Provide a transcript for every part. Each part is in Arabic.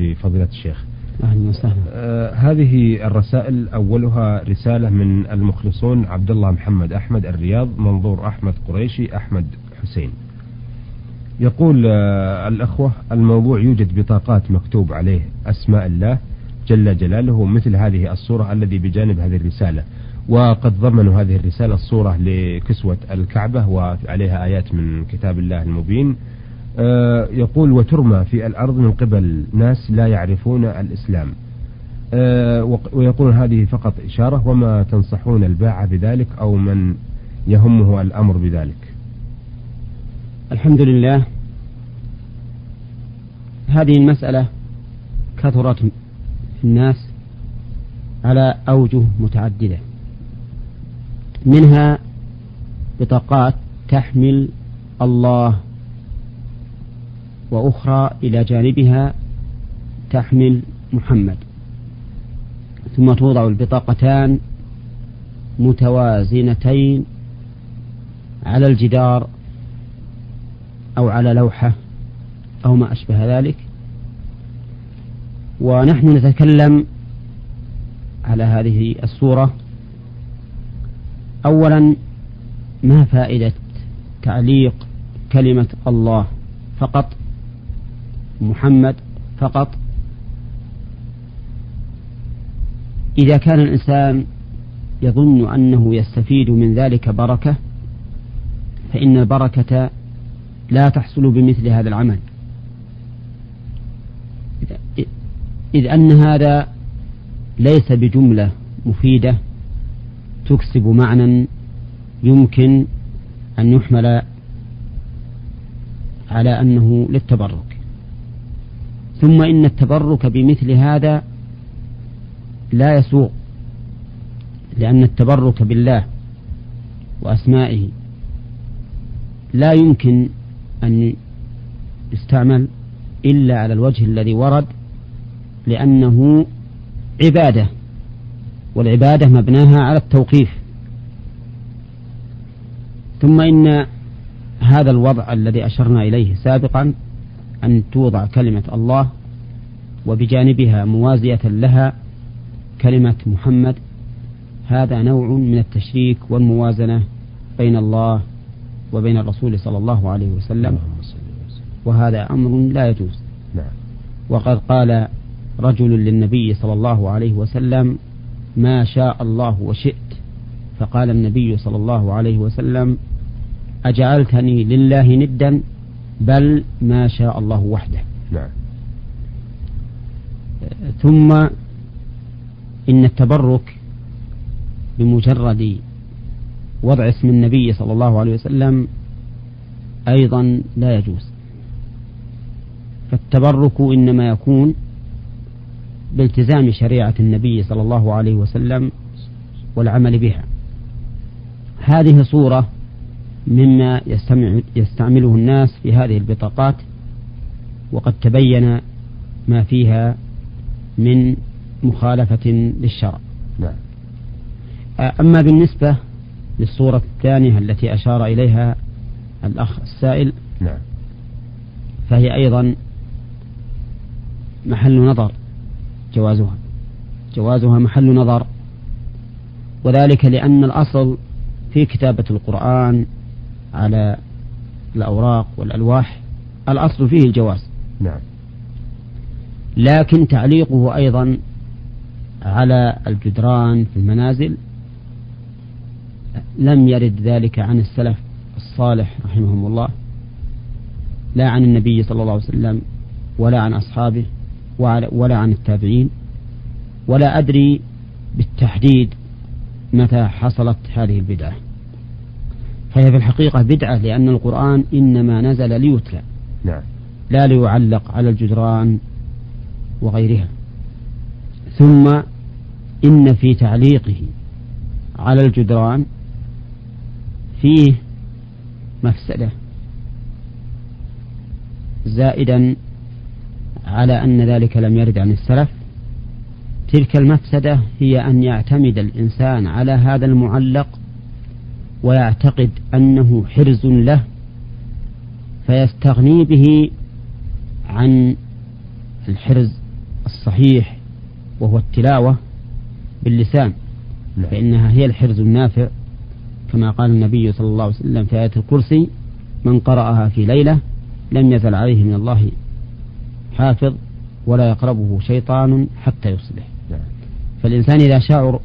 لفضيلة الشيخ. أهلا وسهلا. آه هذه الرسائل أولها رسالة من المخلصون عبد الله محمد أحمد الرياض منظور أحمد قريشي أحمد حسين. يقول آه الأخوة الموضوع يوجد بطاقات مكتوب عليه أسماء الله جل جلاله مثل هذه الصورة الذي بجانب هذه الرسالة. وقد ضمنوا هذه الرسالة الصورة لكسوة الكعبة وعليها آيات من كتاب الله المبين. يقول وترمى في الأرض من قبل. ناس لا يعرفون الإسلام. آه، ويقول هذه فقط إشارة. وما تنصحون الباعة بذلك أو من يهمه الأمر بذلك؟ الحمد لله. هذه المسألة كثرت في الناس على أوجه متعددة. منها بطاقات تحمل الله وأخرى إلى جانبها تحمل محمد. ثم توضع البطاقتان متوازنتين على الجدار أو على لوحة أو ما أشبه ذلك. ونحن نتكلم على هذه الصورة. أولا ما فائدة تعليق كلمة الله فقط؟ محمد فقط. إذا كان الإنسان يظن أنه يستفيد من ذلك بركة فإن البركة لا تحصل بمثل هذا العمل. إذ أن هذا ليس بجملة مفيدة تكسب معنى يمكن أن يحمل على أنه للتبرك. ثم إن التبرك بمثل هذا لا يسوق لأن التبرك بالله وأسمائه لا يمكن أن يستعمل إلا على الوجه الذي ورد لأنه عبادة والعبادة مبناها على التوقيف. ثم إن هذا الوضع الذي أشرنا إليه سابقا أن توضع كلمة الله وبجانبها موازية لها كلمة محمد. هذا نوع من التشريك والموازنة بين الله وبين الرسول صلى الله عليه وسلم. وهذا أمر لا يجوز. نعم. وقد قال رجل للنبي صلى الله عليه وسلم ما شاء الله وشئت. فقال النبي صلى الله عليه وسلم أجعلتني لله ندا بل ما شاء الله وحده. نعم. ثم إن التبرك بمجرد وضع اسم النبي صلى الله عليه وسلم أيضا لا يجوز. فالتبرك إنما يكون بالتزام شريعة النبي صلى الله عليه وسلم والعمل بها. هذه صورة مما يستمع يستعمله الناس في هذه البطاقات وقد تبين ما فيها من مخالفة للشرع نعم. أما بالنسبة للصورة الثانية التي أشار إليها الأخ السائل نعم. فهي أيضا محل نظر جوازها جوازها محل نظر وذلك لأن الأصل في كتابة القرآن على الأوراق والألواح الأصل فيه الجواز. نعم. لكن تعليقه أيضا على الجدران في المنازل لم يرد ذلك عن السلف الصالح رحمهم الله لا عن النبي صلى الله عليه وسلم ولا عن أصحابه ولا عن التابعين ولا أدري بالتحديد متى حصلت هذه البدعة. فهي في الحقيقة بدعة لأن القرآن إنما نزل ليتلى. نعم. لا ليعلق على الجدران وغيرها. ثم إن في تعليقه على الجدران فيه مفسدة زائدا على أن ذلك لم يرد عن السلف. تلك المفسدة هي أن يعتمد الإنسان على هذا المعلق ويعتقد أنه حرز له فيستغني به عن الحرز الصحيح وهو التلاوة باللسان نعم. فإنها هي الحرز النافع كما قال النبي صلى الله عليه وسلم في آية الكرسي من قرأها في ليلة لم يزل عليه من الله حافظ ولا يقربه شيطان حتى يصبح نعم. فالإنسان إذا شعر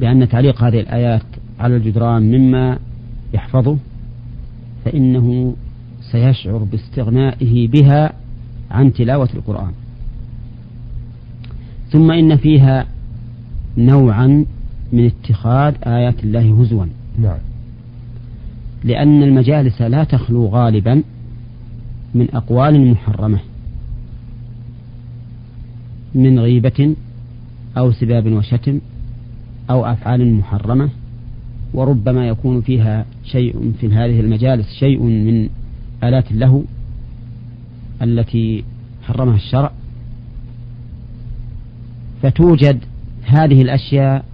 بأن تعليق هذه الآيات على الجدران مما يحفظه فإنه سيشعر باستغنائه بها عن تلاوة القرآن. ثم إن فيها نوعا من اتخاذ آيات الله هزوا. نعم. لأن المجالس لا تخلو غالبا من أقوال محرمة من غيبة أو سباب وشتم أو أفعال محرمة وربما يكون فيها شيء في هذه المجالس شيء من آلات اللهو التي حرمها الشرع فتوجد هذه الأشياء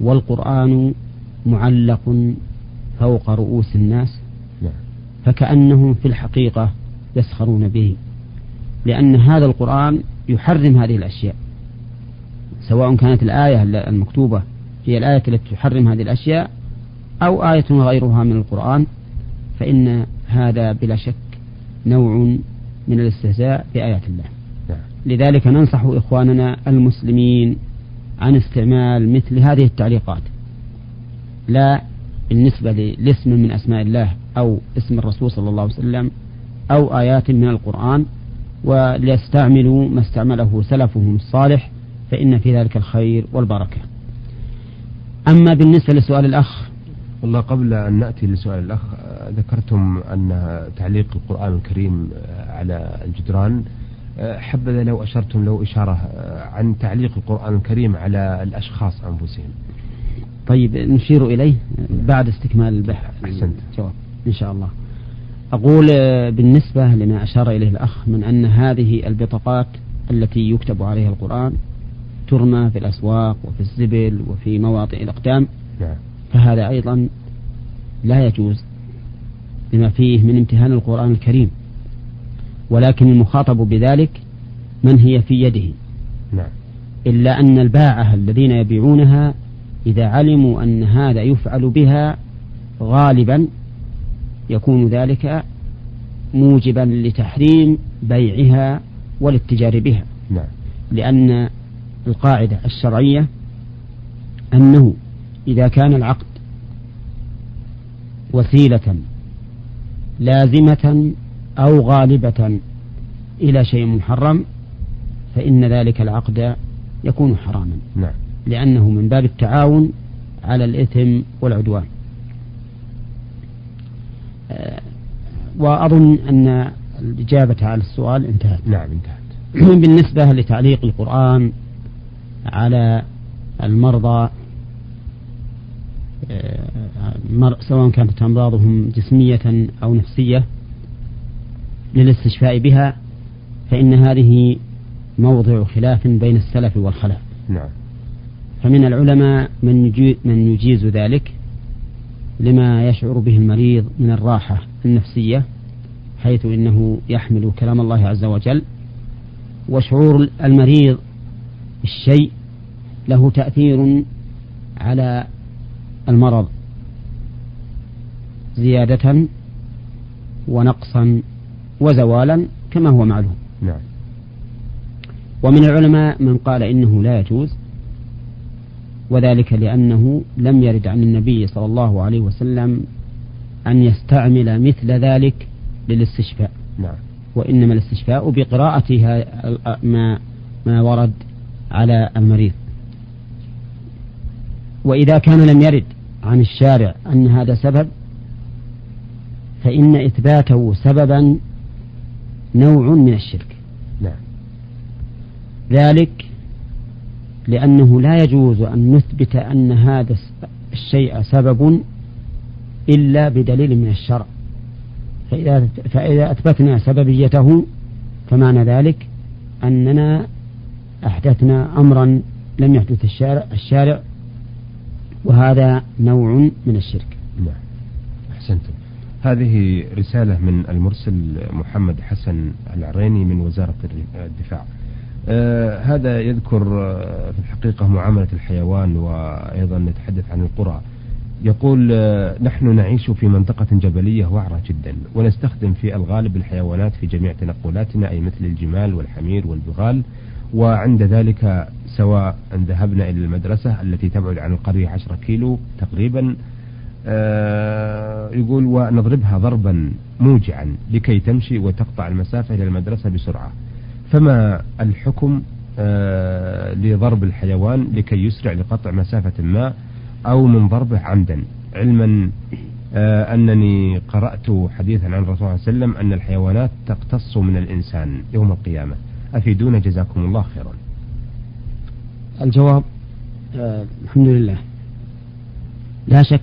والقرآن معلق فوق رؤوس الناس نعم. فكأنهم في الحقيقة يسخرون به لأن هذا القرآن يحرم هذه الأشياء سواء كانت الآية المكتوبة هي الآية التي تحرم هذه الأشياء أو آية غيرها من القرآن فإن هذا بلا شك نوع من الاستهزاء بآيات الله. نعم. لذلك ننصح إخواننا المسلمين عن استعمال مثل هذه التعليقات. لا بالنسبة لاسم من أسماء الله أو اسم الرسول صلى الله عليه وسلم أو آيات من القرآن وليستعملوا ما استعمله سلفهم الصالح فإن في ذلك الخير والبركة. أما بالنسبة لسؤال الأخ. والله قبل أن نأتي لسؤال الأخ ذكرتم أن تعليق القرآن الكريم على الجدران. حبذا لو أشرتم لو إشارة عن تعليق القرآن الكريم على الأشخاص أنفسهم. طيب نشير إليه بعد استكمال البحث. أحسنت. جواب. إن شاء الله. أقول بالنسبة لما أشار إليه الأخ من أن هذه البطاقات التي يكتب عليها القرآن ترمى في الأسواق وفي الزبل وفي مواطئ الأقدام نعم. فهذا أيضا لا يجوز لما فيه من امتهان القرآن الكريم ولكن المخاطب بذلك من هي في يده نعم. إلا أن الباعة الذين يبيعونها إذا علموا أن هذا يفعل بها غالبا يكون ذلك موجبا لتحريم بيعها والاتجار بها نعم. لأن القاعدة الشرعية أنه إذا كان العقد وسيلة لازمة أو غالبة إلى شيء محرم فإن ذلك العقد يكون حراما. نعم. لأنه من باب التعاون على الإثم والعدوان. آه، وأظن أن الإجابة على السؤال انتهت. نعم انتهت. بالنسبة لتعليق القرآن على المرضى آه، سواء كانت أمراضهم جسمية أو نفسية للاستشفاء بها فإن هذه موضع خلاف بين السلف والخلف نعم. فمن العلماء من من يجيز ذلك لما يشعر به المريض من الراحة النفسية حيث إنه يحمل كلام الله عز وجل وشعور المريض بالشيء له تأثير على المرض. زيادة ونقصا وزوالا كما هو معلوم. نعم. ومن العلماء من قال إنه لا يجوز وذلك لأنه لم يرد عن النبي صلى الله عليه وسلم أن يستعمل مثل ذلك للاستشفاء. نعم. وإنما الاستشفاء بقراءة ما ما ورد على المريض. وإذا كان لم يرد عن الشارع أن هذا سبب فإن إثباته سببا نوع من الشرك. نعم. ذلك لأنه لا يجوز أن نثبت أن هذا الشيء سبب إلا بدليل من الشرع. فإذا, فإذا أثبتنا سببيته فمعنى ذلك أننا أحدثنا أمرا لم يحدث الشارع, الشارع وهذا نوع من الشرك. نعم. أحسنتم. هذه رسالة من المرسل محمد حسن العريني من وزارة الدفاع. آه هذا يذكر آه في الحقيقة معاملة الحيوان وأيضا نتحدث عن القرى. يقول آه نحن نعيش في منطقة جبلية وعرة جدا ونستخدم في الغالب الحيوانات في جميع تنقلاتنا أي مثل الجمال والحمير والبغال. وعند ذلك سواء ذهبنا إلى المدرسة التي تبعد عن القرية عشرة كيلو تقريبا آه، يقول ونضربها ضربا موجعا لكي تمشي وتقطع المسافة إلى المدرسة بسرعة. فما الحكم آه، لضرب الحيوان لكي يسرع لقطع مسافة ما أو من ضربه عمدا؟ علما آه، أنني قرأت حديثا عن الرسول صلى الله عليه وسلم أن الحيوانات تقتص من الإنسان يوم القيامة. أفيدونا جزاكم الله خيرا. الجواب آه الحمد لله. لا شك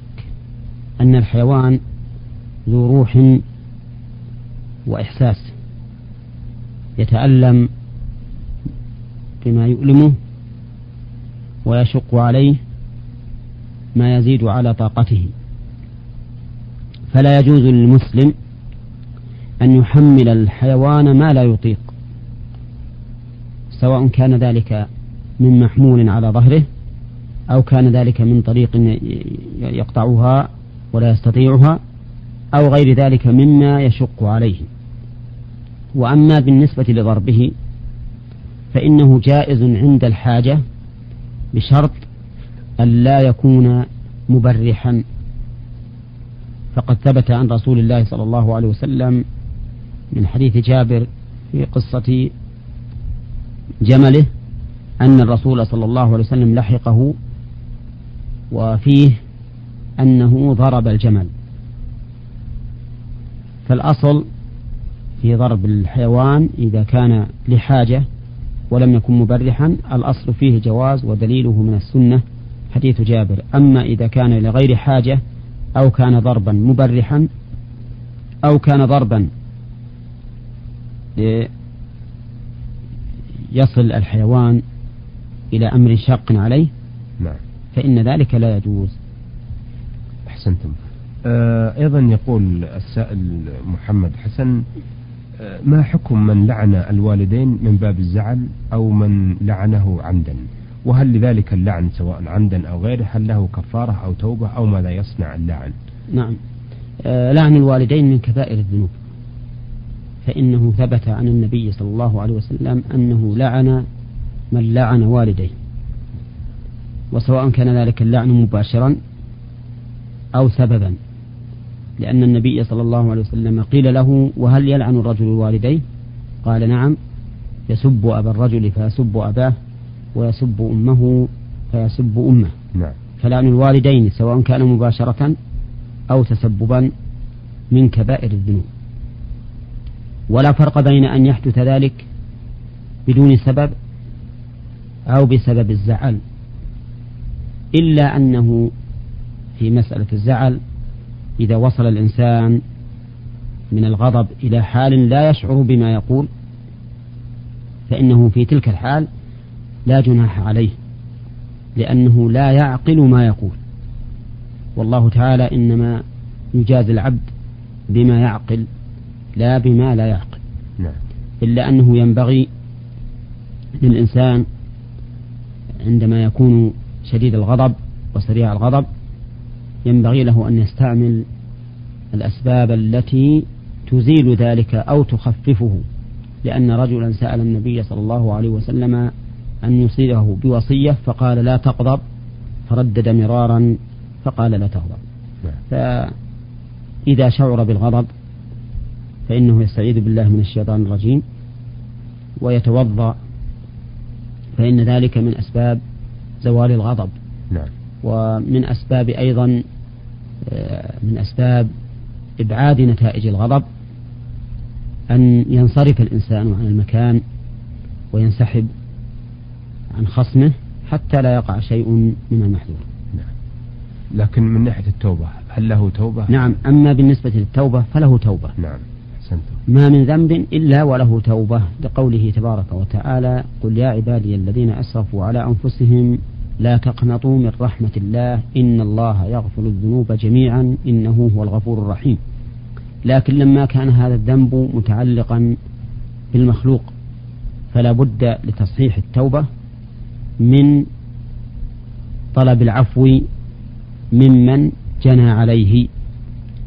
أن الحيوان ذو روح وإحساس يتألم بما يؤلمه ويشق عليه ما يزيد على طاقته. فلا يجوز للمسلم أن يحمل الحيوان ما لا يطيق. سواء كان ذلك من محمول على ظهره أو كان ذلك من طريق يقطعها ولا يستطيعها أو غير ذلك مما يشق عليه. وأما بالنسبة لضربه فإنه جائز عند الحاجة بشرط أن لا يكون مبرحا. فقد ثبت عن رسول الله صلى الله عليه وسلم من حديث جابر في قصة جمله أن الرسول صلى الله عليه وسلم لحقه وفيه أنه ضرب الجمل. فالأصل في ضرب الحيوان إذا كان لحاجة ولم يكن مبرحا الأصل فيه جواز ودليله من السنة حديث جابر. أما إذا كان لغير حاجة أو كان ضربا مبرحا أو كان ضربا يصل الحيوان إلى أمر شاق عليه؟ نعم. فإن ذلك لا يجوز. أحسنتم. آه أيضا يقول السائل محمد حسن آه ما حكم من لعن الوالدين من باب الزعل أو من لعنه عمدا؟ وهل لذلك اللعن سواء عمدا أو غيره هل له كفارة أو توبة أو ماذا يصنع اللعن؟ نعم. آه لعن الوالدين من كبائر الذنوب. فإنه ثبت عن النبي صلى الله عليه وسلم أنه لعن من لعن والديه. وسواء كان ذلك اللعن مباشرا أو سببا لأن النبي صلى الله عليه وسلم قيل له وهل يلعن الرجل والديه؟ قال نعم يسب أبا الرجل فيسب أباه ويسب أمه فيسب أمه. نعم. فلعن الوالدين سواء كان مباشرة أو تسببا من كبائر الذنوب. ولا فرق بين أن يحدث ذلك بدون سبب أو بسبب الزعل. إلا أنه في مسألة الزعل إذا وصل الإنسان من الغضب إلى حال لا يشعر بما يقول فإنه في تلك الحال لا جناح عليه لأنه لا يعقل ما يقول. والله تعالى إنما يجازي العبد بما يعقل لا بما لا يعقل نعم. إلا أنه ينبغي للإنسان عندما يكون شديد الغضب وسريع الغضب ينبغي له أن يستعمل الأسباب التي تزيل ذلك أو تخففه لأن رجلا سأل النبي صلى الله عليه وسلم أن يصيبه بوصية فقال لا تغضب فردد مرارا فقال لا تغضب نعم. فإذا شعر بالغضب فإنه يستعيذ بالله من الشيطان الرجيم ويتوضأ فإن ذلك من أسباب زوال الغضب نعم. ومن أسباب أيضا آه، من أسباب إبعاد نتائج الغضب أن ينصرف الإنسان عن المكان وينسحب عن خصمه حتى لا يقع شيء من المحذور نعم. لكن من ناحية التوبة هل له توبة؟ نعم أما بالنسبة للتوبة فله توبة نعم ما من ذنب إلا وله توبة لقوله تبارك وتعالى قل يا عبادي الذين أسرفوا على أنفسهم لا تقنطوا من رحمة الله إن الله يغفر الذنوب جميعا إنه هو الغفور الرحيم. لكن لما كان هذا الذنب متعلقا بالمخلوق فلا بد لتصحيح التوبة من طلب العفو ممن جنى عليه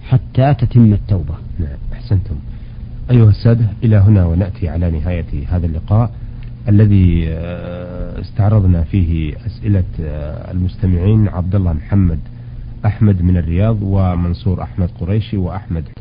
حتى تتم التوبة. نعم أحسنتم. أيها السادة إلى هنا ونأتي على نهاية هذا اللقاء الذي آه، استعرضنا فيه أسئلة آه، المستمعين عبد الله محمد أحمد من الرياض ومنصور أحمد قريشي وأحمد